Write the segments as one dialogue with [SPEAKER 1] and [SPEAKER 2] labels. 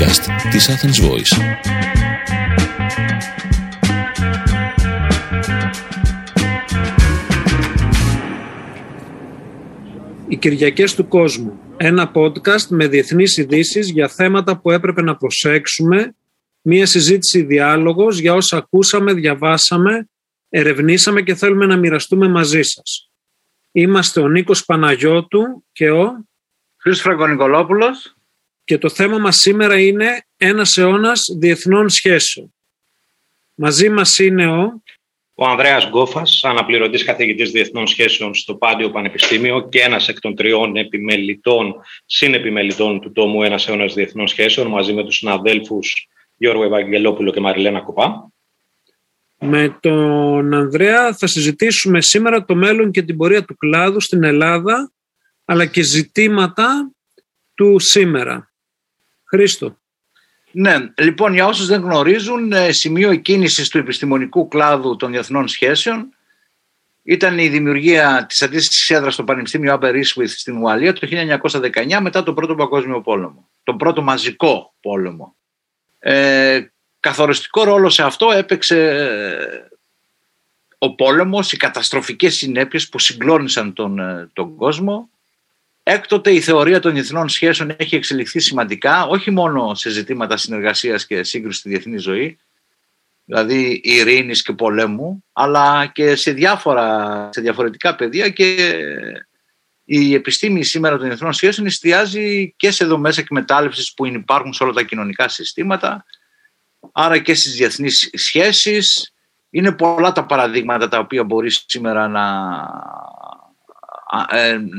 [SPEAKER 1] podcast της Athens Voice.
[SPEAKER 2] Οι Κυριακές του Κόσμου. Ένα podcast με διεθνείς ειδήσεις για θέματα που έπρεπε να προσέξουμε. Μία συζήτηση διάλογος για όσα ακούσαμε, διαβάσαμε, ερευνήσαμε και θέλουμε να μοιραστούμε μαζί σας. Είμαστε ο Νίκος Παναγιώτου και ο
[SPEAKER 3] Χρήστος Φραγκονικολόπουλος
[SPEAKER 2] και το θέμα μας σήμερα είναι ένας αιώνας διεθνών σχέσεων. Μαζί μας είναι ο...
[SPEAKER 4] Ο Ανδρέας Γκόφας, αναπληρωτής καθηγητής διεθνών σχέσεων στο Πάντιο Πανεπιστήμιο και ένας εκ των τριών επιμελητών, συνεπιμελητών του τόμου «Ένας αιώνας διεθνών σχέσεων» μαζί με τους συναδέλφους Γιώργο Ευαγγελόπουλο και Μαριλένα Κοπά.
[SPEAKER 2] Με τον Ανδρέα θα συζητήσουμε σήμερα το μέλλον και την πορεία του κλάδου στην Ελλάδα αλλά και ζητήματα του σήμερα. Χρήστο.
[SPEAKER 3] Ναι, λοιπόν, για όσους δεν γνωρίζουν, ε, σημείο κίνησης του επιστημονικού κλάδου των διεθνών σχέσεων ήταν η δημιουργία της αντίστοιχης έδρας στο Πανεπιστήμιο Upper Eastwith στην Ουαλία το 1919 μετά τον Πρώτο Παγκόσμιο Πόλεμο. Τον πρώτο μαζικό πόλεμο. Ε, καθοριστικό ρόλο σε αυτό έπαιξε ε, ο πόλεμος, οι καταστροφικές συνέπειες που συγκλώνησαν τον, ε, τον κόσμο Έκτοτε η θεωρία των διεθνών σχέσεων έχει εξελιχθεί σημαντικά, όχι μόνο σε ζητήματα συνεργασίας και σύγκρουσης στη διεθνή ζωή, δηλαδή ειρήνης και πολέμου, αλλά και σε, διάφορα, σε διαφορετικά πεδία και η επιστήμη σήμερα των διεθνών σχέσεων εστιάζει και σε δομές εκμετάλλευσης που υπάρχουν σε όλα τα κοινωνικά συστήματα, άρα και στις διεθνείς σχέσεις. Είναι πολλά τα παραδείγματα τα οποία μπορείς σήμερα να ε,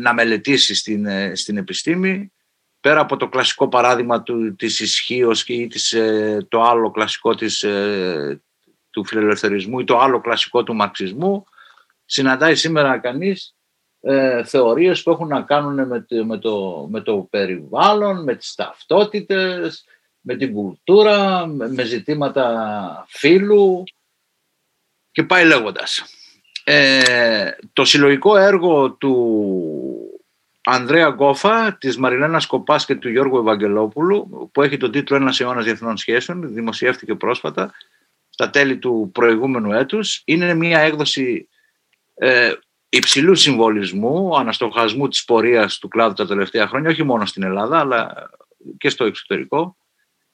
[SPEAKER 3] να μελετήσεις στην, ε, στην επιστήμη πέρα από το κλασικό παράδειγμα του, της ισχύως ή της, ε, το άλλο κλασικό της, του φιλελευθερισμού ή το άλλο κλασικό του μαρξισμού συναντάει σήμερα κανείς ε, θεωρίες που έχουν να κάνουν με, με, το, με το περιβάλλον, με τις ταυτότητες, με την κουλτούρα, με ζητήματα φύλου και πάει λέγοντας. Ε, το συλλογικό έργο του Ανδρέα Γκόφα, της Μαριλένα Κοπάς και του Γιώργου Ευαγγελόπουλου που έχει τον τίτλο «Ένας αιώνας διεθνών σχέσεων» δημοσιεύτηκε πρόσφατα στα τέλη του προηγούμενου έτους. Είναι μια έκδοση ε, υψηλού συμβολισμού, αναστοχασμού της πορείας του κλάδου τα τελευταία χρόνια, όχι μόνο στην Ελλάδα αλλά και στο εξωτερικό.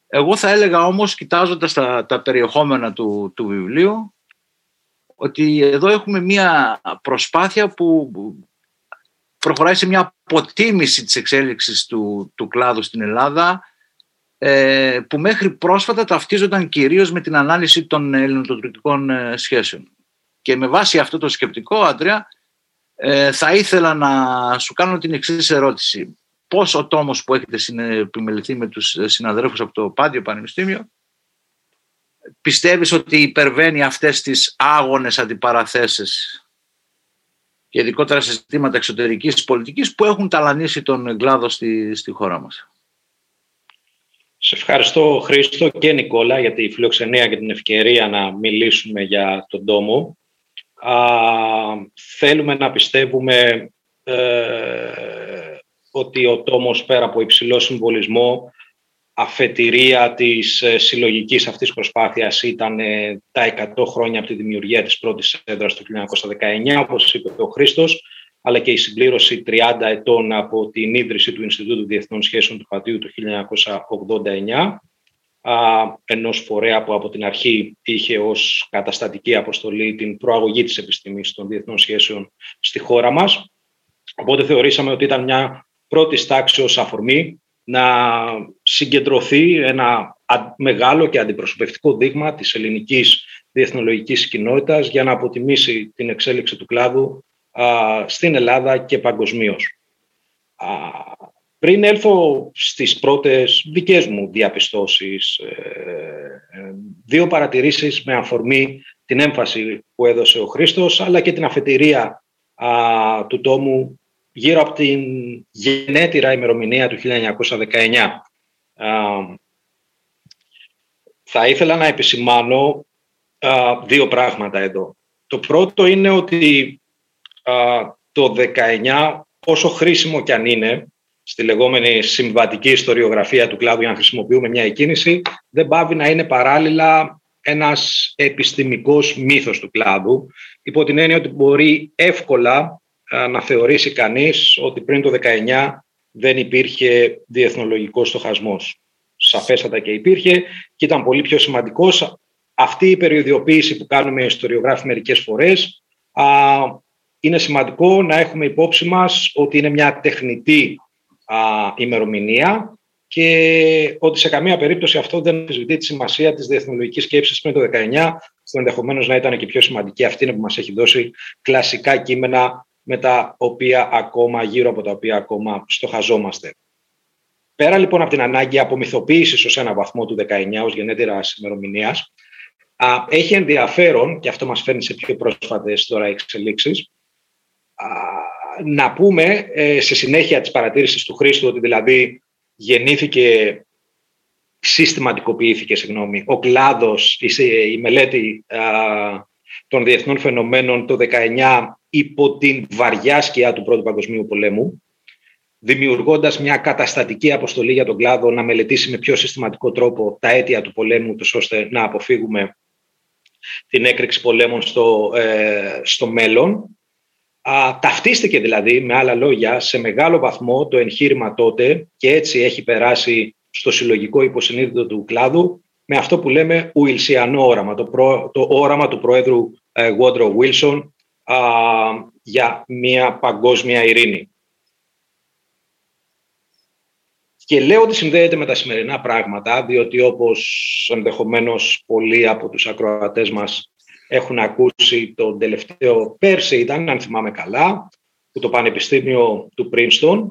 [SPEAKER 3] Εγώ θα έλεγα όμως, κοιτάζοντας τα, τα περιεχόμενα του, του βιβλίου, ότι εδώ έχουμε μια προσπάθεια που προχωράει σε μια αποτίμηση της εξέλιξης του, του κλάδου στην Ελλάδα ε, που μέχρι πρόσφατα ταυτίζονταν κυρίως με την ανάλυση των ελληνοτουρκικών ε, σχέσεων. Και με βάση αυτό το σκεπτικό, Άντρια, ε, θα ήθελα να σου κάνω την εξής ερώτηση. Πώς ο τόμος που έχετε επιμεληθεί με τους συναδέλφους από το Πάντιο Πανεπιστήμιο πιστεύεις ότι υπερβαίνει αυτές τις άγονες αντιπαραθέσεις και ειδικότερα σε ζητήματα εξωτερικής πολιτικής που έχουν ταλανίσει τον κλάδο στη, στη χώρα μας;
[SPEAKER 4] Σε ευχαριστώ Χρήστο και Νικόλα για τη φιλοξενία και την ευκαιρία να μιλήσουμε για τον τόμο. Α, θέλουμε να πιστεύουμε ε, ότι ο τόμος πέρα από υψηλό συμβολισμό αφετηρία της ε, συλλογικής αυτής προσπάθειας ήταν ε, τα 100 χρόνια από τη δημιουργία της πρώτης έδρας το 1919, όπως είπε ο Χρήστος, αλλά και η συμπλήρωση 30 ετών από την ίδρυση του Ινστιτούτου Διεθνών Σχέσεων του Πατίου το 1989, ενός φορέα που από την αρχή είχε ως καταστατική αποστολή την προαγωγή της επιστήμης των διεθνών σχέσεων στη χώρα μας. Οπότε θεωρήσαμε ότι ήταν μια πρώτης τάξης ως αφορμή να συγκεντρωθεί ένα μεγάλο και αντιπροσωπευτικό δείγμα της ελληνικής διεθνολογικής κοινότητας για να αποτιμήσει την εξέλιξη του κλάδου στην Ελλάδα και παγκοσμίως. Πριν έλθω στις πρώτες δικές μου διαπιστώσεις, ε, ε, δύο παρατηρήσεις με αφορμή την έμφαση που έδωσε ο Χρήστος, αλλά και την αφετηρία του τόμου γύρω από την γενέτειρα ημερομηνία του 1919. Θα ήθελα να επισημάνω δύο πράγματα εδώ. Το πρώτο είναι ότι το 19, όσο χρήσιμο κι αν είναι, στη λεγόμενη συμβατική ιστοριογραφία του κλάδου για να χρησιμοποιούμε μια εκκίνηση, δεν πάβει να είναι παράλληλα ένας επιστημικός μύθος του κλάδου, υπό την έννοια ότι μπορεί εύκολα να θεωρήσει κανείς ότι πριν το 19 δεν υπήρχε διεθνολογικός στοχασμός. Σαφέστατα και υπήρχε και ήταν πολύ πιο σημαντικός. Αυτή η περιοδιοποίηση που κάνουμε οι ιστοριογράφοι μερικές φορές είναι σημαντικό να έχουμε υπόψη μας ότι είναι μια τεχνητή α, ημερομηνία και ότι σε καμία περίπτωση αυτό δεν αμφισβητεί τη σημασία της διεθνολογικής σκέψης πριν το 19, που ενδεχομένως να ήταν και πιο σημαντική αυτή που μας έχει δώσει κλασικά κείμενα με τα οποία ακόμα, γύρω από τα οποία ακόμα στοχαζόμαστε. Πέρα λοιπόν από την ανάγκη απομυθοποίησης ως ένα βαθμό του 19 ως γενέτειρας ημερομηνίας, έχει ενδιαφέρον, και αυτό μας φέρνει σε πιο πρόσφατες τώρα εξελίξεις, να πούμε ε, σε συνέχεια της παρατήρησης του Χρήστου ότι δηλαδή γεννήθηκε, συστηματικοποιήθηκε συγγνώμη, ο κλάδος, η, μελέτη των διεθνών φαινομένων το 19 υπό την βαριά σκιά του Πρώτου Παγκοσμίου Πολέμου, δημιουργώντας μια καταστατική αποστολή για τον κλάδο να μελετήσει με πιο συστηματικό τρόπο τα αίτια του πολέμου, ώστε να αποφύγουμε την έκρηξη πολέμων στο, ε, στο μέλλον. Α, ταυτίστηκε δηλαδή, με άλλα λόγια, σε μεγάλο βαθμό το εγχείρημα τότε και έτσι έχει περάσει στο συλλογικό υποσυνείδητο του κλάδου με αυτό που λέμε ουιλσιανό όραμα, το, το όραμα του Προέδρου ε, Woodrow Wilson α, για μια παγκόσμια ειρήνη. Και λέω ότι συνδέεται με τα σημερινά πράγματα, διότι όπως ενδεχομένως πολλοί από τους ακροατές μας έχουν ακούσει τον τελευταίο πέρσι ήταν, αν θυμάμαι καλά, που το Πανεπιστήμιο του Princeton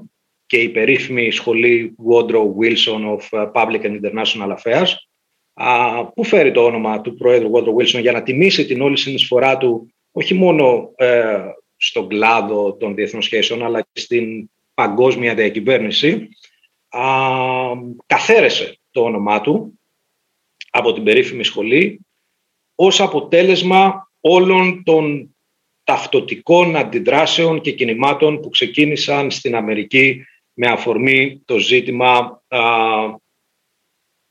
[SPEAKER 4] και η περίφημη σχολή Woodrow Wilson of Public and International Affairs που φέρει το όνομα του Προέδρου Woodrow Wilson για να τιμήσει την όλη συνεισφορά του όχι μόνο ε, στον κλάδο των διεθνών σχέσεων αλλά και στην παγκόσμια διακυβέρνηση καθαίρεσε το όνομά του από την περίφημη σχολή ως αποτέλεσμα όλων των ταυτοτικών αντιδράσεων και κινημάτων που ξεκίνησαν στην Αμερική με αφορμή το ζήτημα,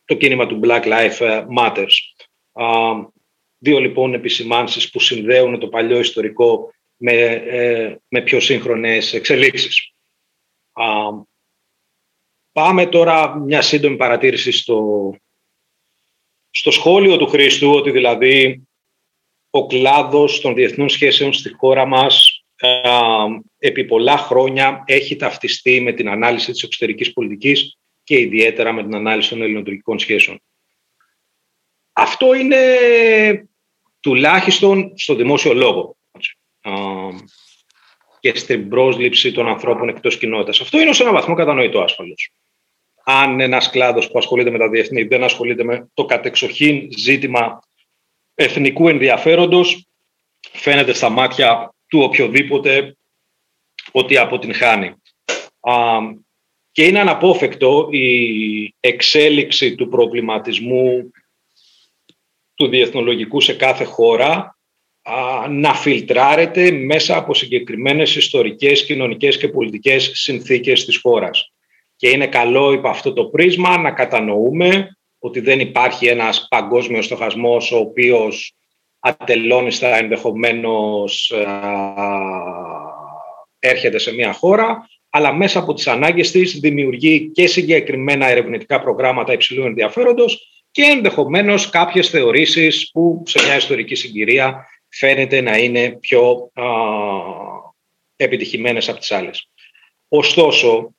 [SPEAKER 4] το κίνημα του Black Lives Matters. Δύο λοιπόν επισημάνσεις που συνδέουν το παλιό ιστορικό με, ε, με πιο σύγχρονες εξελίξεις. Πάμε τώρα μια σύντομη παρατήρηση στο, στο σχόλιο του Χρήστου ότι δηλαδή ο κλάδος των διεθνών σχέσεων στη χώρα μας επί πολλά χρόνια έχει ταυτιστεί με την ανάλυση της εξωτερικής πολιτικής και ιδιαίτερα με την ανάλυση των ελληνοτουρκικών σχέσεων. Αυτό είναι τουλάχιστον στο δημόσιο λόγο και στην πρόσληψη των ανθρώπων εκτός κοινότητας. Αυτό είναι ως ένα βαθμό κατανοητό ασφαλώς αν ένας κλάδος που ασχολείται με τα διεθνή δεν ασχολείται με το κατεξοχήν ζήτημα εθνικού ενδιαφέροντος, φαίνεται στα μάτια του οποιοδήποτε ότι αποτυγχάνει. Και είναι αναπόφευκτο η εξέλιξη του προβληματισμού του διεθνολογικού σε κάθε χώρα να φιλτράρεται μέσα από συγκεκριμένες ιστορικές, κοινωνικές και πολιτικές συνθήκες της χώρας. Και είναι καλό υπό αυτό το πρίσμα να κατανοούμε ότι δεν υπάρχει ένας παγκόσμιος στοχασμός ο οποίος ατελώνιστα ενδεχομένως έρχεται σε μια χώρα, αλλά μέσα από τις ανάγκες της δημιουργεί και συγκεκριμένα ερευνητικά προγράμματα υψηλού ενδιαφέροντος και ενδεχομένως κάποιες θεωρήσεις που σε μια ιστορική συγκυρία φαίνεται να είναι πιο α, επιτυχημένες από τις άλλες. Ωστόσο,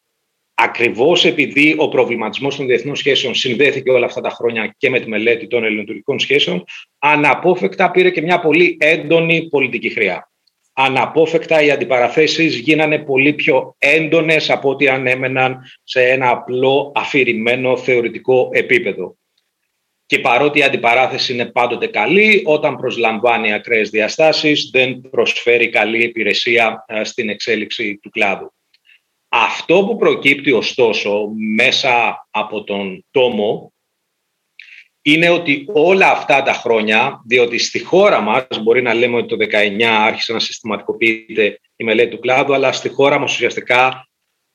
[SPEAKER 4] Ακριβώς επειδή ο προβληματισμός των διεθνών σχέσεων συνδέθηκε όλα αυτά τα χρόνια και με τη μελέτη των ελληνοτουρκικών σχέσεων, αναπόφευκτα πήρε και μια πολύ έντονη πολιτική χρειά. Αναπόφευκτα οι αντιπαραθέσεις γίνανε πολύ πιο έντονες από ό,τι αν έμεναν σε ένα απλό αφηρημένο θεωρητικό επίπεδο. Και παρότι η αντιπαράθεση είναι πάντοτε καλή, όταν προσλαμβάνει ακραίες διαστάσεις δεν προσφέρει καλή υπηρεσία ε, στην εξέλιξη του κλάδου. Αυτό που προκύπτει ωστόσο μέσα από τον τόμο είναι ότι όλα αυτά τα χρόνια, διότι στη χώρα μας μπορεί να λέμε ότι το 19 άρχισε να συστηματικοποιείται η μελέτη του κλάδου, αλλά στη χώρα μας ουσιαστικά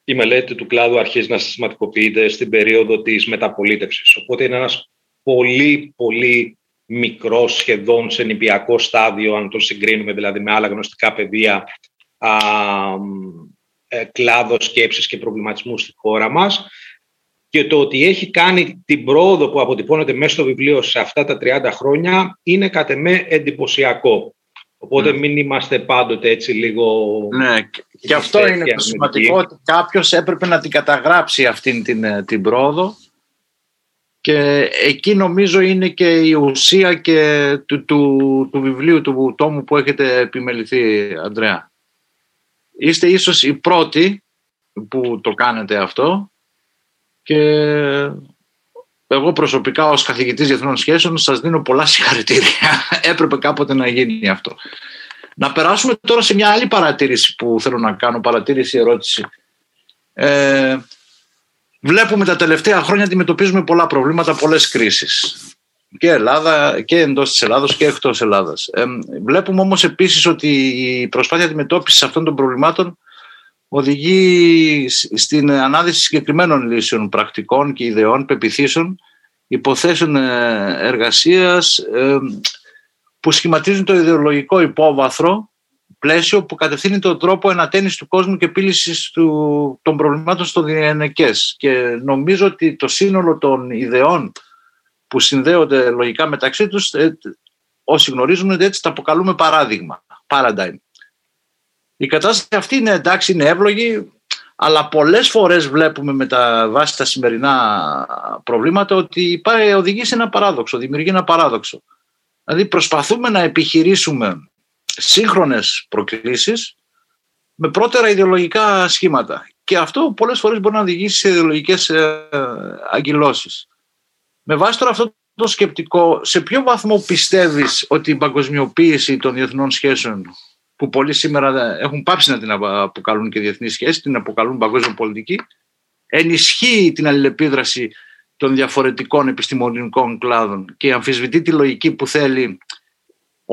[SPEAKER 4] η μελέτη του κλάδου αρχίζει να συστηματικοποιείται στην περίοδο της μεταπολίτευσης. Οπότε είναι ένας πολύ, πολύ μικρό σχεδόν σε νηπιακό στάδιο, αν το συγκρίνουμε δηλαδή με άλλα γνωστικά πεδία, α, ε, κλάδος σκέψης και προβληματισμούς στη χώρα μας και το ότι έχει κάνει την πρόοδο που αποτυπώνεται μέσα στο βιβλίο σε αυτά τα 30 χρόνια είναι κατ' εμέ εντυπωσιακό. Οπότε ναι. μην είμαστε πάντοτε έτσι λίγο...
[SPEAKER 3] Ναι, και αυτό είναι το σημαντικό ότι κάποιος έπρεπε να την καταγράψει αυτήν την, ε, την πρόοδο και εκεί νομίζω είναι και η ουσία και του, του, του βιβλίου, του τόμου που έχετε επιμεληθεί, Αντρέα. Είστε ίσως οι πρώτοι που το κάνετε αυτό και εγώ προσωπικά ως καθηγητής διεθνών σχέσεων σας δίνω πολλά συγχαρητήρια. Έπρεπε κάποτε να γίνει αυτό. Να περάσουμε τώρα σε μια άλλη παρατήρηση που θέλω να κάνω, παρατήρηση, ερώτηση. Ε, βλέπουμε τα τελευταία χρόνια αντιμετωπίζουμε πολλά προβλήματα, πολλές κρίσεις. Και Ελλάδα και εντός της Ελλάδος και εκτός Ελλάδας. Ε, βλέπουμε όμως επίσης ότι η προσπάθεια αντιμετώπισης αυτών των προβλημάτων οδηγεί στην ανάδυση συγκεκριμένων λύσεων πρακτικών και ιδεών, πεπιθήσεων, υποθέσεων ε, εργασίας ε, που σχηματίζουν το ιδεολογικό υπόβαθρο πλαίσιο που κατευθύνει τον τρόπο ενατένισης του κόσμου και επίλυσης του, των προβλημάτων στο διενεκές. Και νομίζω ότι το σύνολο των ιδεών που συνδέονται λογικά μεταξύ τους, ε, όσοι γνωρίζουν έτσι τα αποκαλούμε παράδειγμα, paradigm. Η κατάσταση αυτή είναι εντάξει, είναι εύλογη, αλλά πολλές φορές βλέπουμε με τα βάση τα σημερινά προβλήματα ότι πάει, οδηγεί σε ένα παράδοξο, δημιουργεί ένα παράδοξο. Δηλαδή προσπαθούμε να επιχειρήσουμε σύγχρονες προκλήσεις με πρώτερα ιδεολογικά σχήματα. Και αυτό πολλές φορές μπορεί να οδηγήσει σε ιδεολογικές ε, αγκυλώσεις. Με βάση τώρα αυτό το σκεπτικό, σε ποιο βαθμό πιστεύεις ότι η παγκοσμιοποίηση των διεθνών σχέσεων που πολλοί σήμερα έχουν πάψει να την αποκαλούν και διεθνή σχέση, την αποκαλούν παγκόσμια πολιτική, ενισχύει την αλληλεπίδραση των διαφορετικών επιστημονικών κλάδων και αμφισβητεί τη λογική που θέλει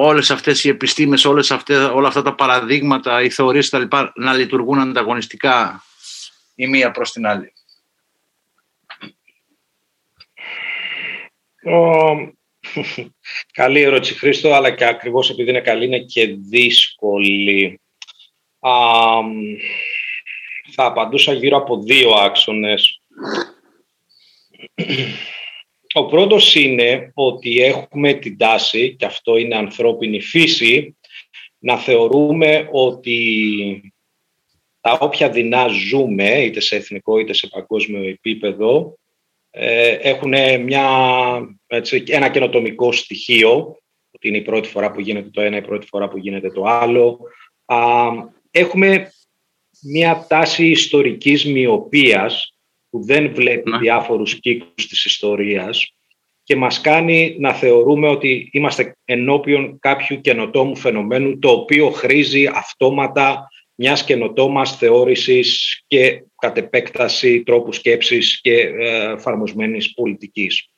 [SPEAKER 3] όλες αυτές οι επιστήμες, όλες αυτές, όλα αυτά τα παραδείγματα, οι θεωρίες λοιπά, να λειτουργούν ανταγωνιστικά η μία προς την άλλη.
[SPEAKER 4] Καλή ερώτηση Χρήστο, αλλά και ακριβώς επειδή είναι καλή είναι και δύσκολη. Α, θα απαντούσα γύρω από δύο άξονες. Ο πρώτος είναι ότι έχουμε την τάση, και αυτό είναι ανθρώπινη φύση, να θεωρούμε ότι τα όποια δεινά ζούμε, είτε σε εθνικό είτε σε παγκόσμιο επίπεδο, ε, έχουν μια, έτσι, ένα καινοτομικό στοιχείο, ότι είναι η πρώτη φορά που γίνεται το ένα, η πρώτη φορά που γίνεται το άλλο. Α, έχουμε μια τάση ιστορικής μοιοπίας που δεν βλέπει ναι. διάφορους κύκλους της ιστορίας και μας κάνει να θεωρούμε ότι είμαστε ενώπιον κάποιου καινοτόμου φαινομένου το οποίο χρήζει αυτόματα μιας καινοτόμας θεώρησης και κατ' επέκταση τρόπου σκέψης και ε, εφαρμοσμένης πολιτικής.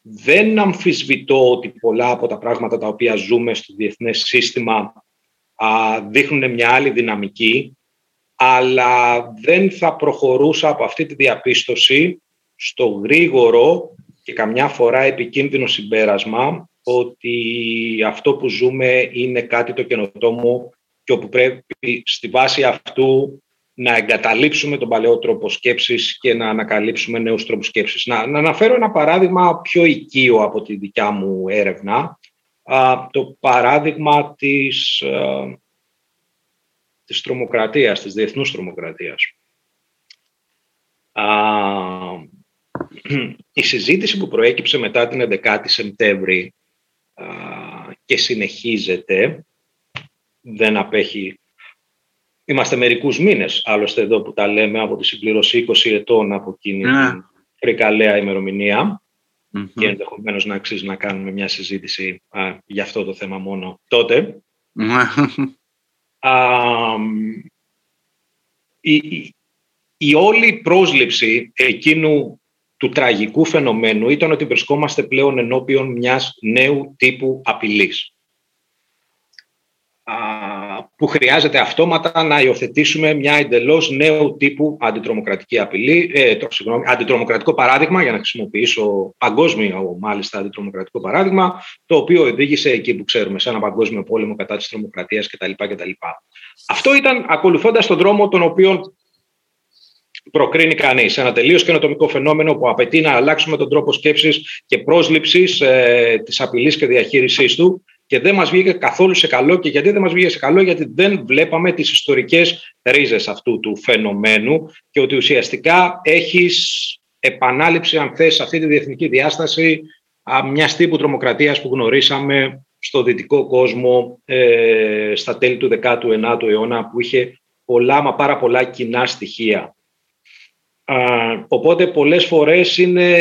[SPEAKER 4] Δεν αμφισβητώ ότι πολλά από τα πράγματα τα οποία ζούμε στο διεθνές σύστημα δείχνουν μια άλλη δυναμική, αλλά δεν θα προχωρούσα από αυτή τη διαπίστωση στο γρήγορο και καμιά φορά επικίνδυνο συμπέρασμα ότι αυτό που ζούμε είναι κάτι το καινοτόμο και όπου πρέπει στη βάση αυτού να εγκαταλείψουμε τον παλαιό τρόπο σκέψης και να ανακαλύψουμε νέους τρόπους σκέψης. Να, να αναφέρω ένα παράδειγμα πιο οικείο από τη δικιά μου έρευνα. το παράδειγμα της, α, της τρομοκρατίας, της διεθνούς τρομοκρατίας. η συζήτηση που προέκυψε μετά την 11η Σεπτέμβρη και συνεχίζεται δεν απέχει. Είμαστε μερικούς μήνες, άλλωστε εδώ που τα λέμε, από τη συμπλήρωση 20 ετών από εκείνη yeah. Ναι. την φρικαλαία ημερομηνία mm-hmm. και ενδεχομένως να αξίζει να κάνουμε μια συζήτηση α, για αυτό το θέμα μόνο τότε. Ναι. α, η, η, η όλη πρόσληψη εκείνου του τραγικού φαινομένου ήταν ότι βρισκόμαστε πλέον ενώπιον μιας νέου τύπου απειλής που χρειάζεται αυτόματα να υιοθετήσουμε μια εντελώς νέου τύπου αντιτρομοκρατική απειλή, ε, το, συγγνώμη, αντιτρομοκρατικό παράδειγμα, για να χρησιμοποιήσω παγκόσμιο μάλιστα αντιτρομοκρατικό παράδειγμα, το οποίο οδήγησε εκεί που ξέρουμε, σε ένα παγκόσμιο πόλεμο κατά της τρομοκρατίας κτλ. κτλ. Αυτό ήταν ακολουθώντας τον δρόμο τον οποίο προκρίνει κανείς. Ένα τελείως καινοτομικό φαινόμενο που απαιτεί να αλλάξουμε τον τρόπο σκέψης και πρόσληψης ε, της απειλής και διαχείρισής του και δεν μας βγήκε καθόλου σε καλό. Και γιατί δεν μας βγήκε σε καλό, γιατί δεν βλέπαμε τις ιστορικές ρίζες αυτού του φαινομένου και ότι ουσιαστικά έχεις επανάληψη, αν θες, αυτή τη διεθνική διάσταση μιας τύπου τρομοκρατίας που γνωρίσαμε στο δυτικό κόσμο ε, στα τέλη του 19ου αιώνα που είχε πολλά μα πάρα πολλά κοινά στοιχεία οπότε πολλές φορές είναι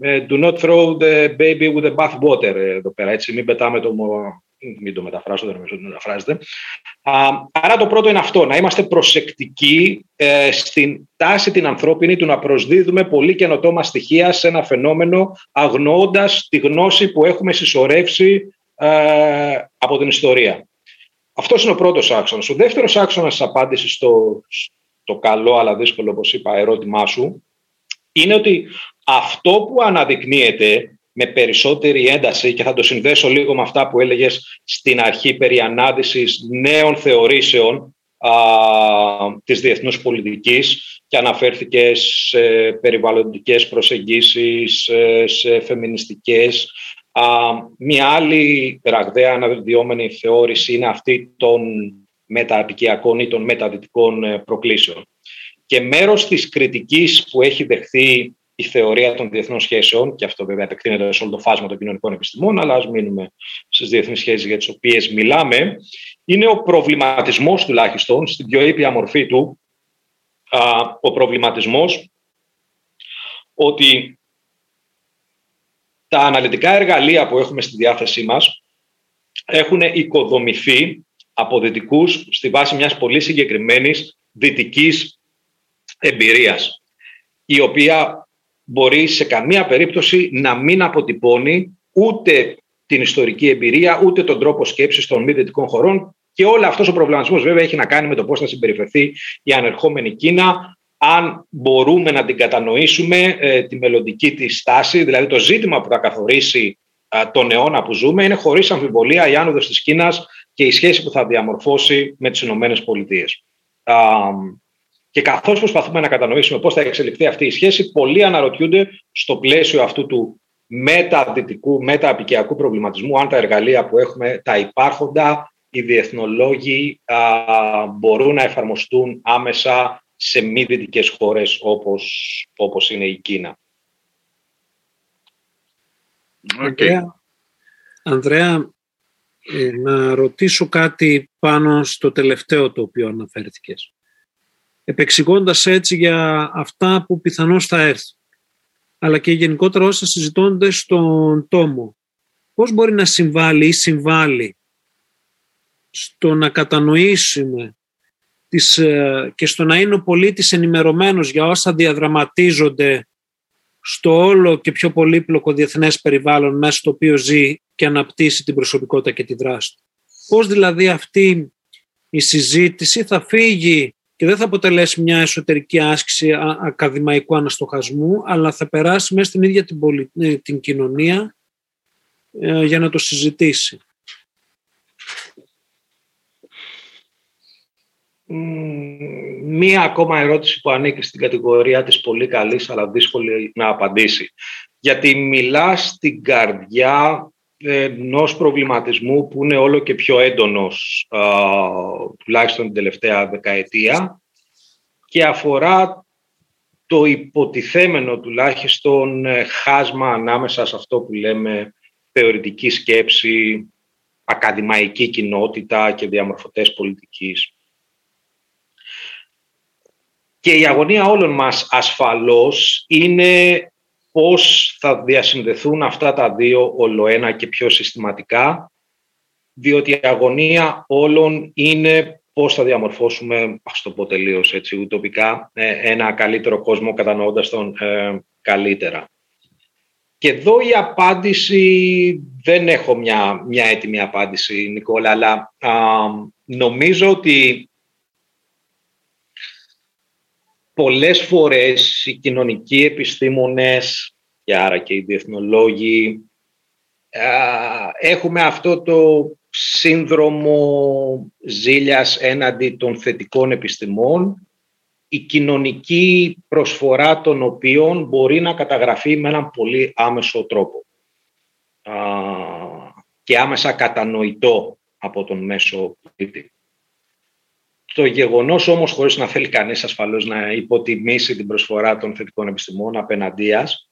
[SPEAKER 4] ε, do not throw the baby with the bath water εδώ πέρα, έτσι μην πετάμε το μην το μεταφράσω, δεν νομίζω ότι μεταφράζεται. Άρα το πρώτο είναι αυτό, να είμαστε προσεκτικοί ε, στην τάση την ανθρώπινη του να προσδίδουμε πολύ καινοτόμα στοιχεία σε ένα φαινόμενο αγνοώντας τη γνώση που έχουμε συσσωρεύσει ε, από την ιστορία. Αυτός είναι ο πρώτος άξονας. Ο δεύτερος άξονας της απάντησης στο, το καλό αλλά δύσκολο, όπως είπα, ερώτημά σου, είναι ότι αυτό που αναδεικνύεται με περισσότερη ένταση και θα το συνδέσω λίγο με αυτά που έλεγες στην αρχή περί ανάδυσης νέων θεωρήσεων α, της διεθνούς πολιτικής και αναφέρθηκες σε περιβαλλοντικές προσεγγίσεις, σε φεμινιστικές. Α, μια άλλη ραγδαία αναδυόμενη θεώρηση είναι αυτή των μεταπικιακών ή των μεταδυτικών ε, προκλήσεων. Και μέρος της κριτικής που έχει δεχθεί η θεωρία των διεθνών σχέσεων, και αυτό βέβαια επεκτείνεται σε όλο το φάσμα των κοινωνικών επιστημών, αλλά ας μείνουμε στις διεθνείς σχέσεις για τις οποίες μιλάμε, είναι ο προβληματισμός τουλάχιστον, στην πιο ήπια μορφή του, ο προβληματισμός ότι τα αναλυτικά εργαλεία που έχουμε στη διάθεσή μας έχουν οικοδομηθεί από δυτικούς στη βάση μιας πολύ συγκεκριμένης δυτικής εμπειρίας, η οποία μπορεί σε καμία περίπτωση να μην αποτυπώνει ούτε την ιστορική εμπειρία, ούτε τον τρόπο σκέψης των μη δυτικών χωρών. Και όλο αυτός ο προβληματισμός βέβαια έχει να κάνει με το πώς θα συμπεριφερθεί η ανερχόμενη Κίνα, αν μπορούμε να την κατανοήσουμε ε, τη μελλοντική της στάση, δηλαδή το ζήτημα που θα καθορίσει τον αιώνα που ζούμε είναι χωρίς αμφιβολία η άνοδος της Κίνας και η σχέση που θα διαμορφώσει με τις Ηνωμένες Πολιτείες. Και καθώς προσπαθούμε να κατανοήσουμε πώς θα εξελιχθεί αυτή η σχέση, πολλοί αναρωτιούνται στο πλαίσιο αυτού του μεταδυτικού, μεταπικιακού προβληματισμού, αν τα εργαλεία που έχουμε, τα υπάρχοντα, οι διεθνολόγοι μπορούν να εφαρμοστούν άμεσα σε μη δυτικές χώρες όπως, όπως είναι η Κίνα.
[SPEAKER 2] Okay. Ανδρέα, ε, να ρωτήσω κάτι πάνω στο τελευταίο το οποίο αναφέρθηκες. Επεξηγώντας έτσι για αυτά που πιθανώς θα έρθουν, αλλά και γενικότερα όσα συζητώνται στον τόμο. Πώς μπορεί να συμβάλλει ή συμβάλλει στο να κατανοήσουμε τις, ε, και στο να είναι ο πολίτης ενημερωμένος για όσα διαδραματίζονται στο όλο και πιο πολύπλοκο διεθνές περιβάλλον μέσα στο οποίο ζει και αναπτύσσει την προσωπικότητα και τη δράση του. Πώς δηλαδή αυτή η συζήτηση θα φύγει και δεν θα αποτελέσει μια εσωτερική άσκηση ακαδημαϊκού αναστοχασμού, αλλά θα περάσει μέσα στην ίδια την, ε, την κοινωνία ε, για να το συζητήσει.
[SPEAKER 4] Μία ακόμα ερώτηση που ανήκει στην κατηγορία της πολύ καλής αλλά δύσκολη να απαντήσει. Γιατί μιλά στην καρδιά ενός προβληματισμού που είναι όλο και πιο έντονος τουλάχιστον την τελευταία δεκαετία και αφορά το υποτιθέμενο τουλάχιστον ε, χάσμα ανάμεσα σε αυτό που λέμε θεωρητική σκέψη, ακαδημαϊκή κοινότητα και διαμορφωτές πολιτικής. Και η αγωνία όλων μας ασφαλώς είναι πώς θα διασυνδεθούν αυτά τα δύο ολοένα και πιο συστηματικά, διότι η αγωνία όλων είναι πώς θα διαμορφώσουμε, ας το πω τελείως έτσι, ουτοπικά, ε, ένα καλύτερο κόσμο κατανοώντας τον ε, καλύτερα. και εδώ η απάντηση, δεν έχω μια, μια έτοιμη απάντηση Νικόλα, αλλά νομίζω ότι πολλές φορές οι κοινωνικοί επιστήμονες και άρα και οι διεθνολόγοι έχουμε αυτό το σύνδρομο ζήλιας έναντι των θετικών επιστημών η κοινωνική προσφορά των οποίων μπορεί να καταγραφεί με έναν πολύ άμεσο τρόπο και άμεσα κατανοητό από τον μέσο πολίτη. Το γεγονός όμως, χωρίς να θέλει κανείς ασφαλώς να υποτιμήσει την προσφορά των θετικών επιστημών απέναντίας,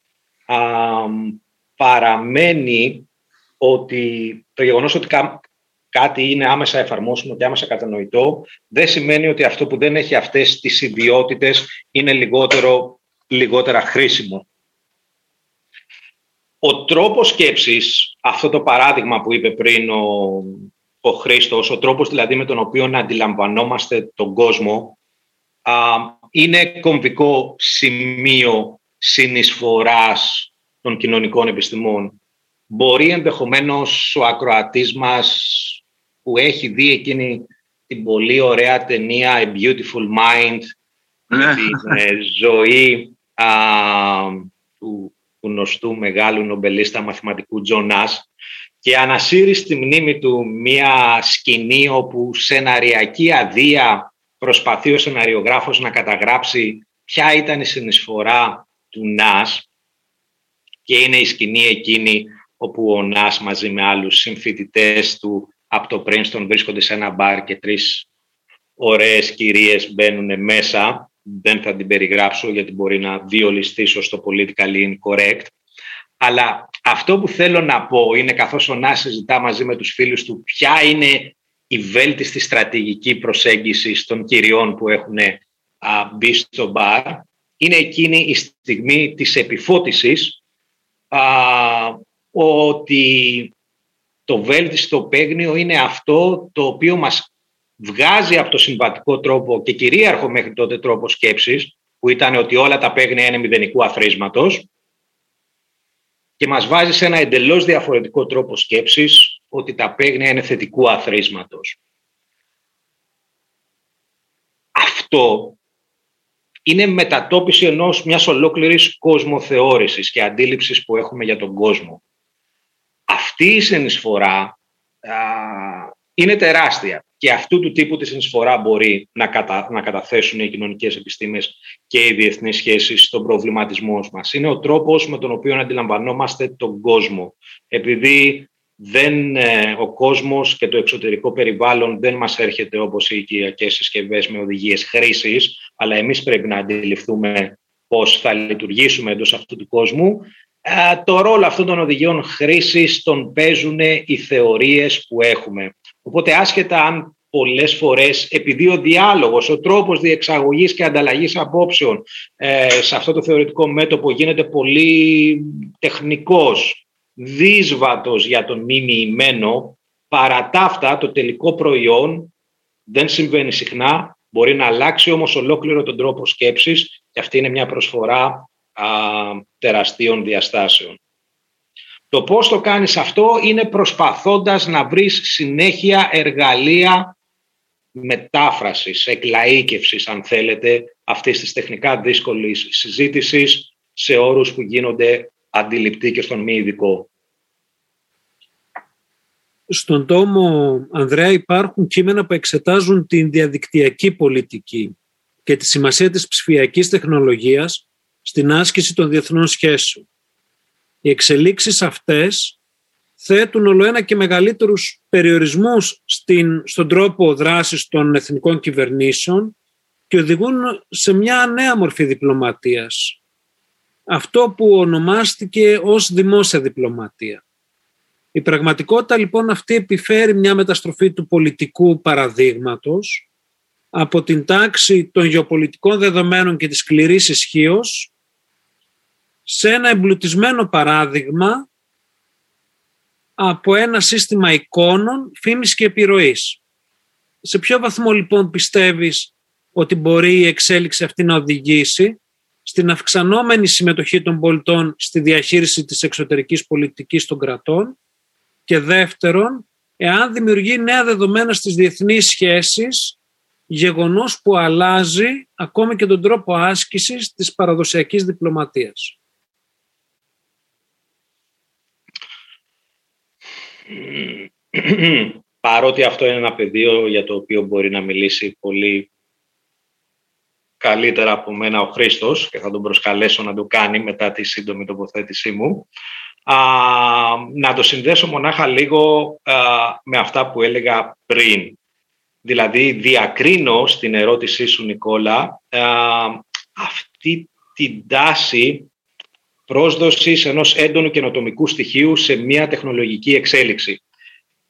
[SPEAKER 4] παραμένει ότι το γεγονός ότι κάτι είναι άμεσα εφαρμόσιμο και άμεσα κατανοητό, δεν σημαίνει ότι αυτό που δεν έχει αυτές τις ιδιότητες είναι λιγότερο, λιγότερα χρήσιμο. Ο τρόπος σκέψης, αυτό το παράδειγμα που είπε πριν ο, ο Χρήστος, ο τρόπος δηλαδή με τον οποίο να αντιλαμβανόμαστε τον κόσμο, α, είναι κομβικό σημείο συνεισφοράς των κοινωνικών επιστημών. Μπορεί ενδεχομένως ο ακροατής μας που έχει δει εκείνη την πολύ ωραία ταινία A Beautiful Mind ναι. την ε, ζωή α, του γνωστού μεγάλου νομπελίστα μαθηματικού Τζονάς και ανασύρεις στη μνήμη του μία σκηνή όπου σεναριακή αδεία προσπαθεί ο σεναριογράφος να καταγράψει ποια ήταν η συνεισφορά του ΝΑΣ και είναι η σκηνή εκείνη όπου ο ΝΑΣ μαζί με άλλους συμφοιτητές του από το Princeton βρίσκονται σε ένα μπαρ και τρεις ωραίες κυρίες μπαίνουν μέσα. Δεν θα την περιγράψω γιατί μπορεί να διολυστήσω στο politically incorrect. Αλλά αυτό που θέλω να πω είναι καθώς ο Νάς συζητά μαζί με τους φίλους του ποια είναι η βέλτιστη στρατηγική προσέγγιση των κυριών που έχουν α, μπει στο μπαρ είναι εκείνη η στιγμή της επιφώτισης α, ότι το βέλτιστο παίγνιο είναι αυτό το οποίο μας βγάζει από το συμβατικό τρόπο και κυρίαρχο μέχρι τότε τρόπο σκέψης, που ήταν ότι όλα τα παίγνια είναι μηδενικού αθροίσματος, και μας βάζει σε ένα εντελώς διαφορετικό τρόπο σκέψης, ότι τα παίγνια είναι θετικού αθροίσματος. Αυτό είναι μετατόπιση ενός μιας ολόκληρης κοσμοθεώρησης και αντίληψης που έχουμε για τον κόσμο αυτή η συνεισφορά είναι τεράστια και αυτού του τύπου τη συνεισφορά μπορεί να, κατα, να καταθέσουν οι κοινωνικές επιστήμες και οι διεθνείς σχέσεις στον προβληματισμό μας. Είναι ο τρόπος με τον οποίο αντιλαμβανόμαστε τον κόσμο. Επειδή δεν, ε, ο κόσμος και το εξωτερικό περιβάλλον δεν μας έρχεται όπως οι οικιακές συσκευές με οδηγίες χρήσης, αλλά εμείς πρέπει να αντιληφθούμε πώς θα λειτουργήσουμε εντός αυτού του κόσμου ε, το ρόλο αυτών των οδηγιών χρήσης τον παίζουν οι θεωρίες που έχουμε. Οπότε άσχετα αν πολλές φορές επειδή ο διάλογος, ο τρόπος διεξαγωγής και ανταλλαγής απόψεων ε, σε αυτό το θεωρητικό μέτωπο γίνεται πολύ τεχνικός, δύσβατος για τον μη μοιημένο, παρά τα αυτά το τελικό προϊόν δεν συμβαίνει συχνά, μπορεί να αλλάξει όμως ολόκληρο τον τρόπο σκέψης και αυτή είναι μια προσφορά α, τεραστίων διαστάσεων. Το πώς το κάνεις αυτό είναι προσπαθώντας να βρεις συνέχεια εργαλεία μετάφρασης, εκλαΐκευσης αν θέλετε, αυτής της τεχνικά δύσκολης συζήτησης σε όρους που γίνονται αντιληπτοί και στον μη ειδικό.
[SPEAKER 2] Στον τόμο, Ανδρέα, υπάρχουν κείμενα που εξετάζουν την διαδικτυακή πολιτική και τη σημασία της ψηφιακής τεχνολογίας στην άσκηση των διεθνών σχέσεων. Οι εξελίξεις αυτές θέτουν ολοένα και μεγαλύτερους περιορισμούς στην, στον τρόπο δράσης των εθνικών κυβερνήσεων και οδηγούν σε μια νέα μορφή διπλωματίας. Αυτό που ονομάστηκε ως δημόσια διπλωματία. Η πραγματικότητα λοιπόν αυτή επιφέρει μια μεταστροφή του πολιτικού παραδείγματος από την τάξη των γεωπολιτικών δεδομένων και της σκληρής ισχύως σε ένα εμπλουτισμένο παράδειγμα από ένα σύστημα εικόνων, φήμης και επιρροής. Σε ποιο βαθμό λοιπόν πιστεύεις ότι μπορεί η εξέλιξη αυτή να οδηγήσει στην αυξανόμενη συμμετοχή των πολιτών στη διαχείριση της εξωτερικής πολιτικής των κρατών; Και δεύτερον, εάν δημιουργεί νέα δεδομένα στις διεθνείς σχέσεις, γεγονός που αλλάζει ακόμη και τον τρόπο άσκησης της παραδοσιακής διπλωματίας;
[SPEAKER 4] Παρότι αυτό είναι ένα πεδίο για το οποίο μπορεί να μιλήσει πολύ καλύτερα από μένα ο Χρήστος και θα τον προσκαλέσω να το κάνει μετά τη σύντομη τοποθέτησή μου. Α, να το συνδέσω μονάχα λίγο με αυτά που έλεγα πριν. Δηλαδή διακρίνω στην ερώτησή σου Νικόλα αυτή την τάση πρόσδοσης ενός έντονου καινοτομικού στοιχείου σε μια τεχνολογική εξέλιξη.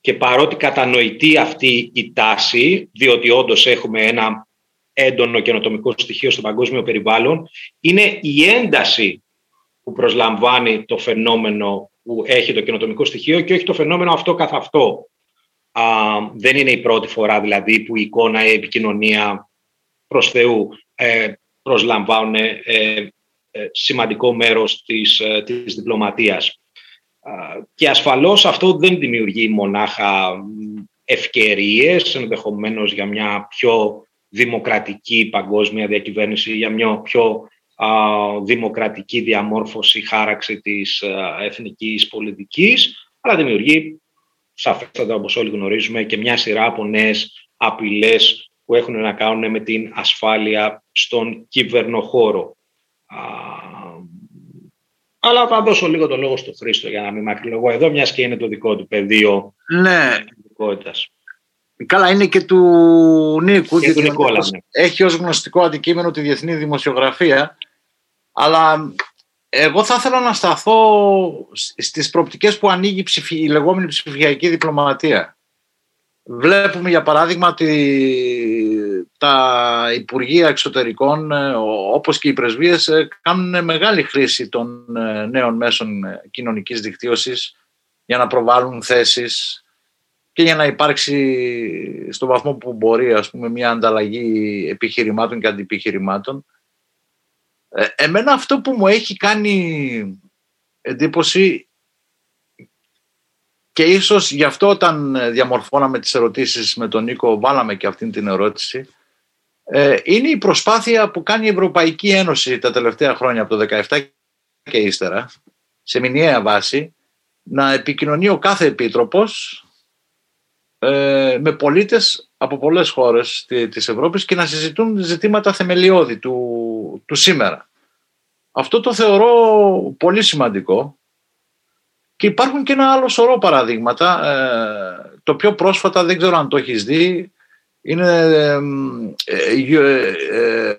[SPEAKER 4] Και παρότι κατανοητή αυτή η τάση, διότι όντως έχουμε ένα έντονο καινοτομικό στοιχείο στο παγκόσμιο περιβάλλον, είναι η ένταση που προσλαμβάνει το φαινόμενο που έχει το καινοτομικό στοιχείο και όχι το φαινόμενο αυτό καθ' αυτό. Α, δεν είναι η πρώτη φορά δηλαδή που η εικόνα, η επικοινωνία προς Θεού ε, προσλαμβάνουν ε, ε, σημαντικό μέρος της, ε, της διπλωματίας. Και ασφαλώς αυτό δεν δημιουργεί μονάχα ευκαιρίες, ενδεχομένως για μια πιο δημοκρατική παγκόσμια διακυβέρνηση, για μια πιο δημοκρατική διαμόρφωση, χάραξη της α, εθνικής πολιτικής, αλλά δημιουργεί, σαφέστατα όπως όλοι γνωρίζουμε, και μια σειρά από νέες απειλές που έχουν να κάνουν με την ασφάλεια στον κυβερνοχώρο. Αλλά θα δώσω λίγο το λόγο στον Χρήστο για να μην μακρυλογώ εδώ, μιας και είναι το δικό του πεδίο
[SPEAKER 3] ναι. Καλά, είναι και του Νίκου.
[SPEAKER 4] Και, του Νικόλα, ναι.
[SPEAKER 3] Έχει ως γνωστικό αντικείμενο τη διεθνή δημοσιογραφία. Αλλά εγώ θα ήθελα να σταθώ στις προοπτικές που ανοίγει η λεγόμενη ψηφιακή διπλωματία. Βλέπουμε για παράδειγμα ότι τα Υπουργεία Εξωτερικών όπως και οι πρεσβείες κάνουν μεγάλη χρήση των ε, νέων μέσων κοινωνικής δικτύωσης για να προβάλλουν θέσεις και για να υπάρξει στο βαθμό που μπορεί ας πούμε, μια ανταλλαγή επιχειρημάτων και αντιπιχειρημάτων. Ε, εμένα αυτό που μου έχει κάνει εντύπωση και ίσως γι' αυτό όταν διαμορφώναμε τις ερωτήσεις με τον Νίκο βάλαμε και αυτήν την ερώτηση ε, είναι η προσπάθεια που κάνει η Ευρωπαϊκή Ένωση τα τελευταία χρόνια από το 2017 και ύστερα σε μηνιαία βάση να επικοινωνεί ο κάθε επίτροπος ε, με πολίτες από πολλές χώρες της Ευρώπης και να συζητούν ζητήματα θεμελιώδη του, του σήμερα. Αυτό το θεωρώ πολύ σημαντικό και υπάρχουν και ένα άλλο σωρό παραδείγματα. Ε, το πιο πρόσφατα, δεν ξέρω αν το έχεις δει, είναι ε,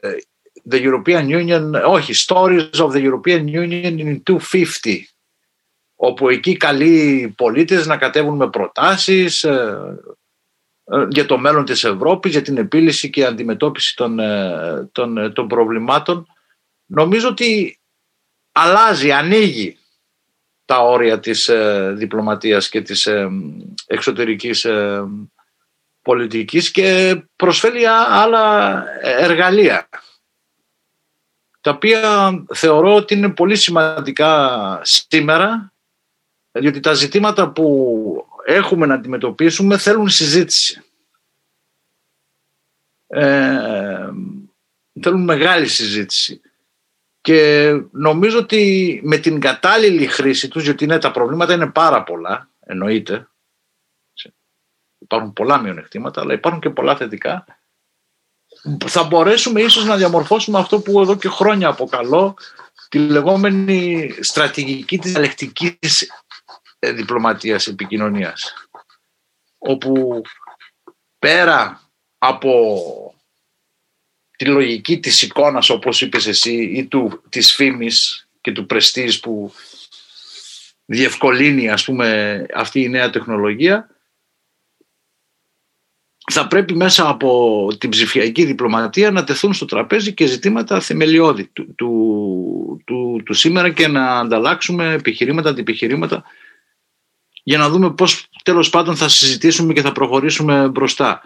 [SPEAKER 3] The European Union, όχι, Stories of the European Union in 250 όπου εκεί καλεί πολίτες να κατέβουν με προτάσεις ε, ε, για το μέλλον της Ευρώπης, για την επίλυση και αντιμετώπιση των, ε, των, των προβλημάτων. Νομίζω ότι αλλάζει, ανοίγει τα όρια της διπλωματίας και της εξωτερικής πολιτικής και προσφέρει άλλα εργαλεία τα οποία θεωρώ ότι είναι πολύ σημαντικά σήμερα διότι τα ζητήματα που έχουμε να αντιμετωπίσουμε θέλουν συζήτηση. Ε, θέλουν μεγάλη συζήτηση. Και νομίζω ότι με την κατάλληλη χρήση τους, γιατί ναι, τα προβλήματα είναι πάρα πολλά, εννοείται, υπάρχουν πολλά μειονεκτήματα, αλλά υπάρχουν και πολλά θετικά, θα μπορέσουμε ίσως να διαμορφώσουμε αυτό που εδώ και χρόνια αποκαλώ τη λεγόμενη στρατηγική της διαλεκτικής ε, διπλωματίας επικοινωνίας όπου πέρα από τη λογική της εικόνας όπως είπες εσύ ή του, της φήμης και του πρεστής που διευκολύνει ας πούμε αυτή η νέα τεχνολογία θα πρέπει μέσα από την ψηφιακή διπλωματία να τεθούν στο τραπέζι και ζητήματα θεμελιώδη του, του, του, του σήμερα και να ανταλλάξουμε επιχειρήματα, αντιπιχειρήματα για να δούμε πώς τέλος πάντων θα συζητήσουμε και θα προχωρήσουμε μπροστά.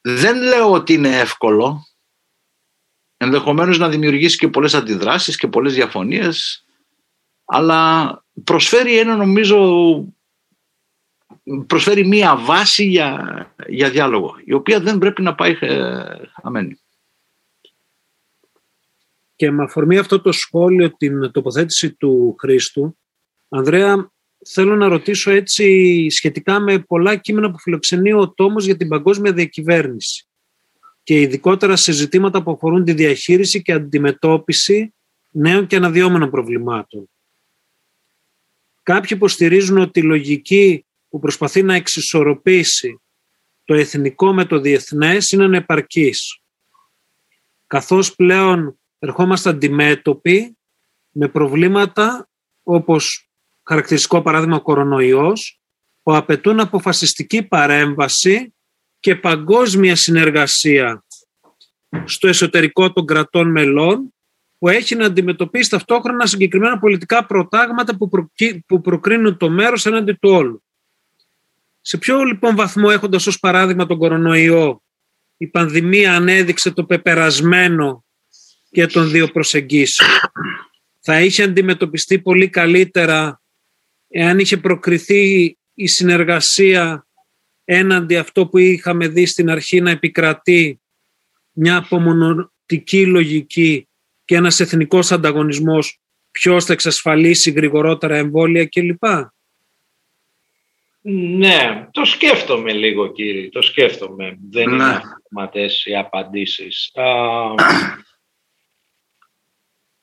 [SPEAKER 3] Δεν λέω ότι είναι εύκολο. ενδεχομένως να δημιουργήσει και πολλές αντιδράσεις και πολλές διαφωνίες αλλά προσφέρει ένα νομίζω προσφέρει μία βάση για, για διάλογο η οποία δεν πρέπει να πάει ε, χαμένη.
[SPEAKER 2] Και με αφορμή αυτό το σχόλιο, την τοποθέτηση του Χρήστου, Ανδρέα, θέλω να ρωτήσω έτσι σχετικά με πολλά κείμενα που φιλοξενεί ο τόμος για την παγκόσμια διακυβέρνηση και ειδικότερα σε ζητήματα που αφορούν τη διαχείριση και αντιμετώπιση νέων και αναδυόμενων προβλημάτων. Κάποιοι υποστηρίζουν ότι η λογική που προσπαθεί να εξισορροπήσει το εθνικό με το διεθνές είναι ανεπαρκής. Καθώς πλέον ερχόμαστε αντιμέτωποι με προβλήματα όπως χαρακτηριστικό παράδειγμα κορονοϊός που απαιτούν αποφασιστική παρέμβαση και παγκόσμια συνεργασία στο εσωτερικό των κρατών μελών που έχει να αντιμετωπίσει ταυτόχρονα συγκεκριμένα πολιτικά προτάγματα που, που προκρίνουν το μέρος έναντι του όλου. Σε ποιο λοιπόν βαθμό έχοντας ως παράδειγμα τον κορονοϊό η πανδημία ανέδειξε το πεπερασμένο και των δύο προσεγγίσεων. Θα είχε αντιμετωπιστεί πολύ καλύτερα εάν είχε προκριθεί η συνεργασία έναντι αυτό που είχαμε δει στην αρχή να επικρατεί μια απομονωτική λογική και ένας εθνικός ανταγωνισμός ποιος θα εξασφαλίσει γρηγορότερα εμβόλια κλπ.
[SPEAKER 4] Ναι, το σκέφτομαι λίγο κύριε, το σκέφτομαι. Δεν ναι. είναι αυτοματές οι απαντήσεις.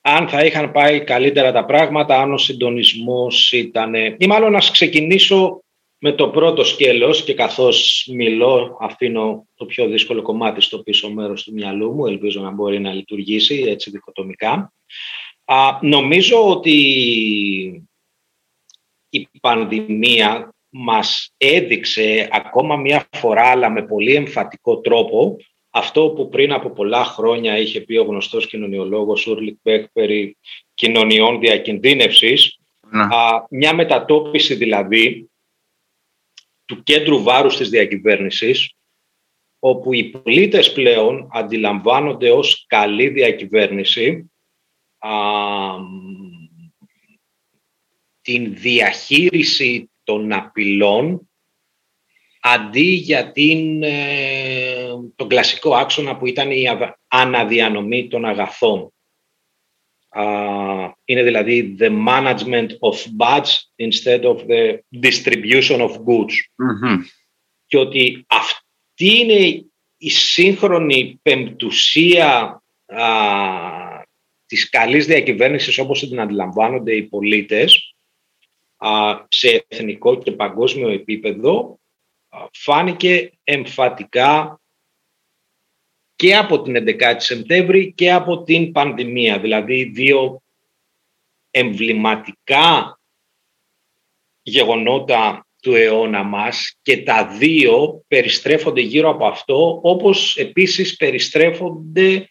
[SPEAKER 4] αν θα είχαν πάει καλύτερα τα πράγματα, αν ο συντονισμός ήταν... Ή μάλλον να ξεκινήσω με το πρώτο σκέλος και καθώς μιλώ αφήνω το πιο δύσκολο κομμάτι στο πίσω μέρος του μυαλού μου, ελπίζω να μπορεί να λειτουργήσει έτσι διχοτομικά. Α, νομίζω ότι η πανδημία μας έδειξε ακόμα μία φορά, αλλά με πολύ εμφατικό τρόπο, αυτό που πριν από πολλά χρόνια είχε πει ο γνωστός κοινωνιολόγος Ούλριχ Μπεκ περί κοινωνιών διακινδύνευσης, α, μια μετατόπιση δηλαδή του κέντρου βάρους της διακυβέρνησης, όπου οι πολίτες πλέον αντιλαμβάνονται ως καλή διακυβέρνηση α, την διαχείριση των απειλών αντί για την, ε, τον κλασικό άξονα που ήταν η αναδιανομή των αγαθών. είναι δηλαδή the management of buds instead of the distribution of goods. Και ότι αυτή είναι η σύγχρονη πεμπτουσία α, της καλής διακυβέρνησης όπως την αντιλαμβάνονται οι πολίτες σε εθνικό και παγκόσμιο επίπεδο φάνηκε εμφατικά και από την 11η Σεπτέμβρη και από την πανδημία. Δηλαδή δύο εμβληματικά γεγονότα του αιώνα μας και τα δύο περιστρέφονται γύρω από αυτό όπως επίσης περιστρέφονται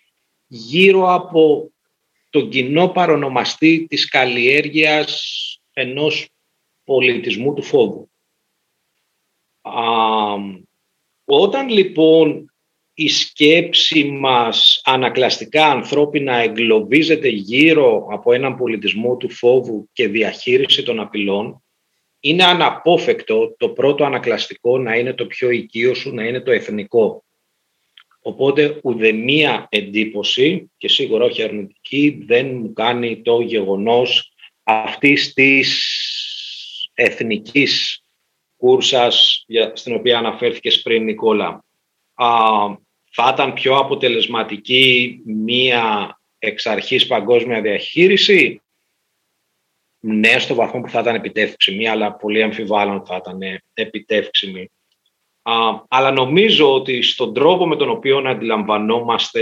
[SPEAKER 4] γύρω από τον κοινό παρονομαστή της καλλιέργειας ενός πολιτισμού του φόβου. όταν λοιπόν η σκέψη μας ανακλαστικά ανθρώπινα εγκλωβίζεται γύρω από έναν πολιτισμό του φόβου και διαχείριση των απειλών, είναι αναπόφευκτο το πρώτο ανακλαστικό να είναι το πιο οικείο σου, να είναι το εθνικό. Οπότε ουδεμία εντύπωση, και σίγουρα όχι αρνητική, δεν μου κάνει το γεγονός αυτής της εθνικής κούρσας στην οποία αναφέρθηκες πριν Νικόλα. Α, θα ήταν πιο αποτελεσματική μία εξ αρχής παγκόσμια διαχείριση; Ναι, στο βαθμό που θα ήταν επιτεύξιμη, αλλά πολύ αμφιβάλλον θα ήταν επιτεύξιμη. Α, αλλά νομίζω ότι στον τρόπο με τον οποίο αντιλαμβανόμαστε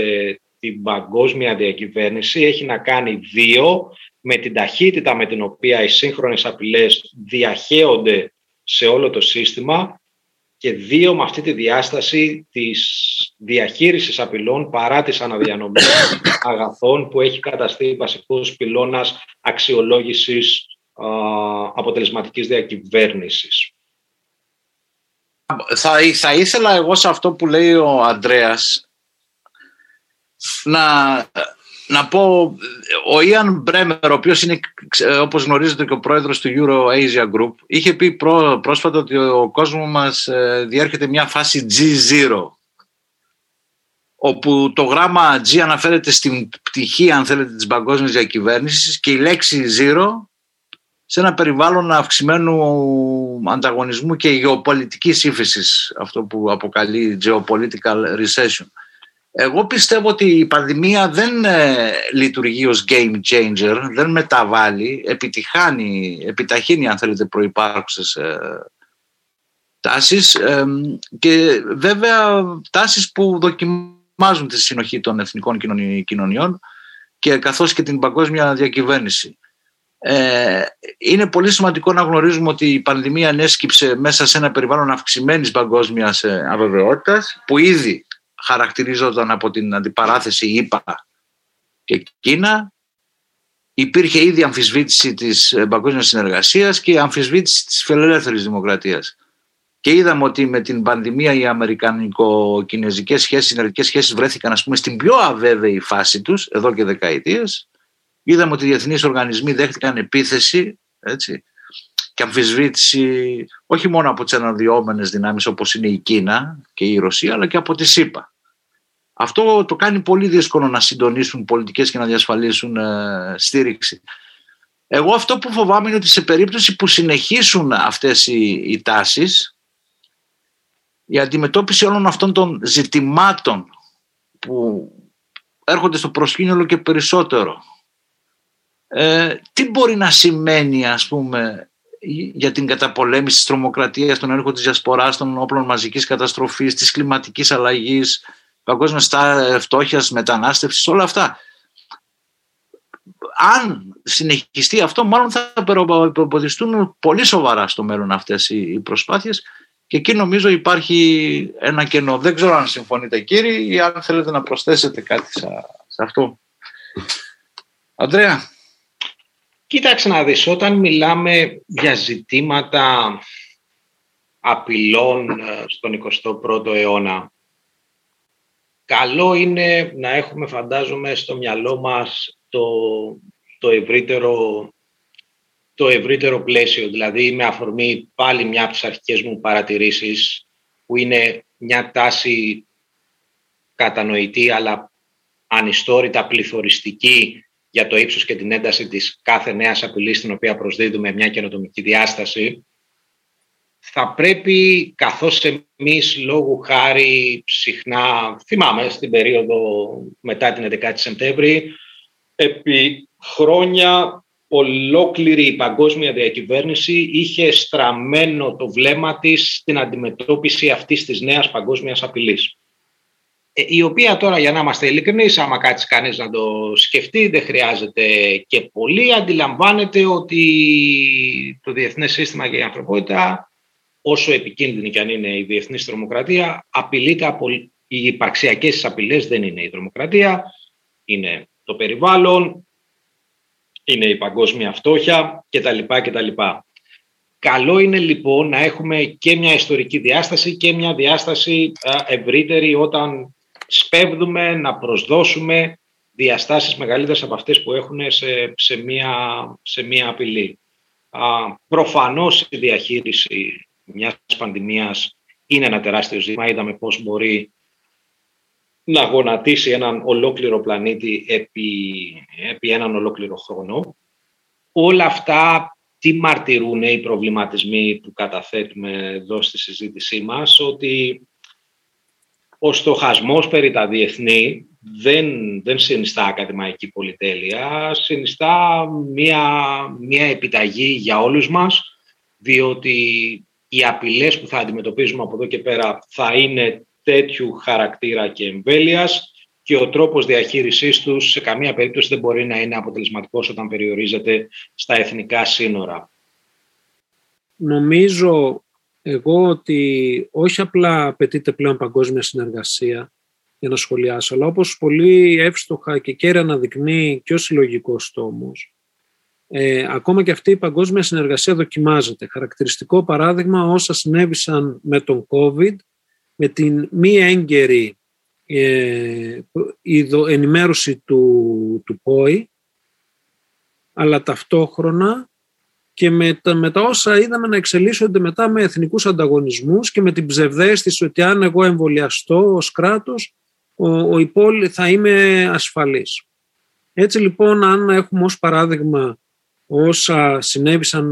[SPEAKER 4] την παγκόσμια διακυβέρνηση έχει να κάνει δύο με την ταχύτητα με την οποία οι σύγχρονες απειλές διαχέονται σε όλο το σύστημα και δύο με αυτή τη διάσταση της διαχείρισης απειλών παρά της αναδιανομής αγαθών που έχει καταστεί βασικός πυλώνας αξιολόγησης α, αποτελεσματικής διακυβέρνησης.
[SPEAKER 3] Θα, θα ήθελα εγώ σε αυτό που λέει ο Ανδρέας να, να πω, ο Ιαν Μπρέμερ, ο οποίος είναι, όπως γνωρίζετε και ο πρόεδρος του Euro Asia Group, είχε πει πρόσφατα ότι ο κόσμος μας ε, διέρχεται μια φάση G0, όπου το γράμμα G αναφέρεται στην πτυχή, αν θέλετε, της παγκόσμιας διακυβέρνησης και η λέξη zero σε ένα περιβάλλον αυξημένου ανταγωνισμού και γεωπολιτικής ύφεσης, αυτό που αποκαλεί geopolitical recession. Εγώ πιστεύω ότι η πανδημία δεν ε, λειτουργεί ως game changer, δεν μεταβάλλει, επιτυχάνει, επιταχύνει αν θέλετε προϋπάρχουσες ε, τάσεις ε, και βέβαια τάσεις που δοκιμάζουν τη συνοχή των εθνικών κοινωνιών και καθώς και την παγκόσμια διακυβέρνηση. Ε, είναι πολύ σημαντικό να γνωρίζουμε ότι η πανδημία ανέσκυψε μέσα σε ένα περιβάλλον αυξημένης παγκόσμιας ε, αβεβαιότητας που ήδη χαρακτηρίζονταν από την αντιπαράθεση ΙΠΑ και Κίνα. Υπήρχε ήδη αμφισβήτηση της ε, παγκόσμιας συνεργασίας και αμφισβήτηση της φιλελεύθερης δημοκρατίας. Και είδαμε ότι με την πανδημία οι αμερικανικο-κινέζικες σχέσεις, οι συνεργικές σχέσεις βρέθηκαν ας πούμε, στην πιο αβέβαιη φάση τους εδώ και δεκαετίες Είδαμε ότι οι διεθνείς οργανισμοί δέχτηκαν επίθεση έτσι, και αμφισβήτηση όχι μόνο από τις αναδυόμενες δυνάμεις όπως είναι η Κίνα και η Ρωσία αλλά και από τη ΣΥΠΑ. Αυτό το κάνει πολύ δύσκολο να συντονίσουν πολιτικές και να διασφαλίσουν ε, στήριξη. Εγώ αυτό που φοβάμαι είναι ότι σε περίπτωση που συνεχίσουν αυτές οι, οι τάσεις η αντιμετώπιση όλων αυτών των ζητημάτων που έρχονται στο προσκήνιο όλο και περισσότερο ε, τι μπορεί να σημαίνει ας πούμε για την καταπολέμηση της τρομοκρατίας, τον έργο της διασποράς, των όπλων μαζικής καταστροφής, της κλιματικής αλλαγής, παγκόσμιας φτώχειας, μετανάστευσης, όλα αυτά. Αν συνεχιστεί αυτό, μάλλον θα προποδιστούν πολύ σοβαρά στο μέλλον αυτές οι προσπάθειες και εκεί νομίζω υπάρχει ένα κενό. Δεν ξέρω αν συμφωνείτε κύριοι ή αν θέλετε να προσθέσετε κάτι σε αυτό. Αντρέα.
[SPEAKER 4] Κοίταξε να δεις, όταν μιλάμε για ζητήματα απειλών ε, στον 21ο αιώνα, καλό είναι να έχουμε, φαντάζομαι, στο μυαλό μας το, το, ευρύτερο, το ευρύτερο πλαίσιο. Δηλαδή, με αφορμή πάλι μια από τις αρχικές μου παρατηρήσεις, που είναι μια τάση κατανοητή, αλλά ανιστόρητα πληθωριστική για το ύψος και την ένταση της κάθε νέας απειλής στην οποία προσδίδουμε μια καινοτομική διάσταση, θα πρέπει καθώς εμείς λόγου χάρη συχνά, θυμάμαι στην περίοδο μετά την 11η Σεπτέμβρη, επί χρόνια ολόκληρη η παγκόσμια διακυβέρνηση είχε στραμμένο το βλέμμα της στην αντιμετώπιση αυτής της νέας παγκόσμιας απειλής. Ε, η οποία τώρα για να είμαστε ειλικρινείς, άμα κάτσει κανείς να το σκεφτεί, δεν χρειάζεται και πολύ. Αντιλαμβάνεται ότι το διεθνές σύστημα και η ανθρωπότητα, όσο επικίνδυνη και αν είναι η διεθνής τρομοκρατία, απειλείται από οι υπαρξιακές απειλές δεν είναι η τρομοκρατία, είναι το περιβάλλον, είναι η παγκόσμια φτώχεια κτλ. κτλ. Καλό είναι λοιπόν να έχουμε και μια ιστορική διάσταση και μια διάσταση ευρύτερη όταν σπέβδουμε να προσδώσουμε διαστάσεις μεγαλύτερες από αυτές που έχουν σε, σε, μία, σε μία απειλή. Α, προφανώς η διαχείριση μιας πανδημίας είναι ένα τεράστιο ζήτημα. Είδαμε πώς μπορεί να γονατίσει έναν ολόκληρο πλανήτη επί, επί έναν ολόκληρο χρόνο. Όλα αυτά τι μαρτυρούν οι προβληματισμοί που καταθέτουμε εδώ στη συζήτησή μας, ότι ο στοχασμός περί τα διεθνή δεν, δεν συνιστά ακαδημαϊκή πολυτέλεια, συνιστά μια, μια επιταγή για όλους μας, διότι οι απειλές που θα αντιμετωπίζουμε από εδώ και πέρα θα είναι τέτοιου χαρακτήρα και εμβέλειας και ο τρόπος διαχείρισής τους σε καμία περίπτωση δεν μπορεί να είναι αποτελεσματικός όταν περιορίζεται στα εθνικά σύνορα.
[SPEAKER 2] Νομίζω εγώ ότι όχι απλά απαιτείται πλέον παγκόσμια συνεργασία για να σχολιάσω, αλλά όπως πολύ εύστοχα και κέρια αναδεικνύει και ο συλλογικός τόμος, ε, ακόμα και αυτή η παγκόσμια συνεργασία δοκιμάζεται. Χαρακτηριστικό παράδειγμα όσα συνέβησαν με τον COVID, με την μη έγκαιρη ε, ενημέρωση του, του ΠΟΗ αλλά ταυτόχρονα και με τα, με τα όσα είδαμε να εξελίσσονται μετά με εθνικούς ανταγωνισμούς και με την ψευδέστηση ότι αν εγώ εμβολιαστώ ως κράτος ο, ο υπόλοι, θα είμαι ασφαλής. Έτσι λοιπόν αν έχουμε ως παράδειγμα όσα συνέβησαν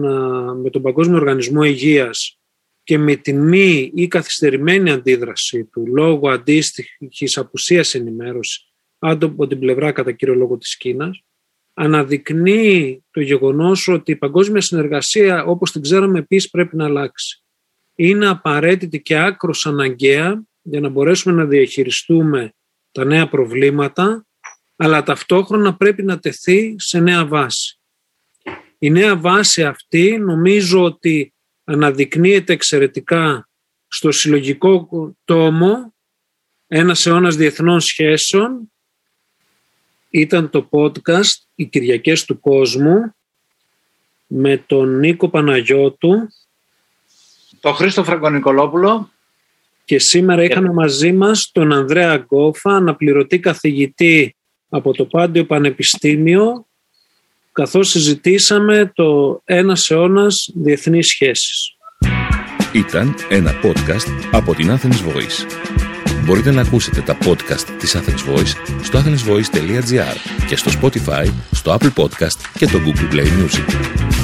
[SPEAKER 2] με τον Παγκόσμιο Οργανισμό Υγείας και με τη μη ή καθυστερημένη αντίδραση του λόγω αντίστοιχης απουσίας ενημέρωσης από την πλευρά κατά κύριο λόγο της Κίνας, αναδεικνύει το γεγονός ότι η παγκόσμια συνεργασία όπως την ξέραμε επίσης πρέπει να αλλάξει. Είναι απαραίτητη και άκρος αναγκαία για να μπορέσουμε να διαχειριστούμε τα νέα προβλήματα, αλλά ταυτόχρονα πρέπει να τεθεί σε νέα βάση. Η νέα βάση αυτή νομίζω ότι αναδεικνύεται εξαιρετικά στο συλλογικό τόμο ένας αιώνας διεθνών σχέσεων. Ήταν το podcast «Οι Κυριακές του Κόσμου» με τον Νίκο Παναγιώτου.
[SPEAKER 3] Τον Χρήστο Φραγκονικολόπουλο.
[SPEAKER 2] Και σήμερα είχαμε μαζί μας τον Ανδρέα Γκόφα, αναπληρωτή καθηγητή από το Πάντιο Πανεπιστήμιο καθώς συζητήσαμε το «Ένας αιώνας διεθνείς σχέσεις».
[SPEAKER 1] Ήταν ένα podcast από την Athens Voice. Μπορείτε να ακούσετε τα podcast της Athens Voice στο athensvoice.gr και στο Spotify, στο Apple Podcast και το Google Play Music.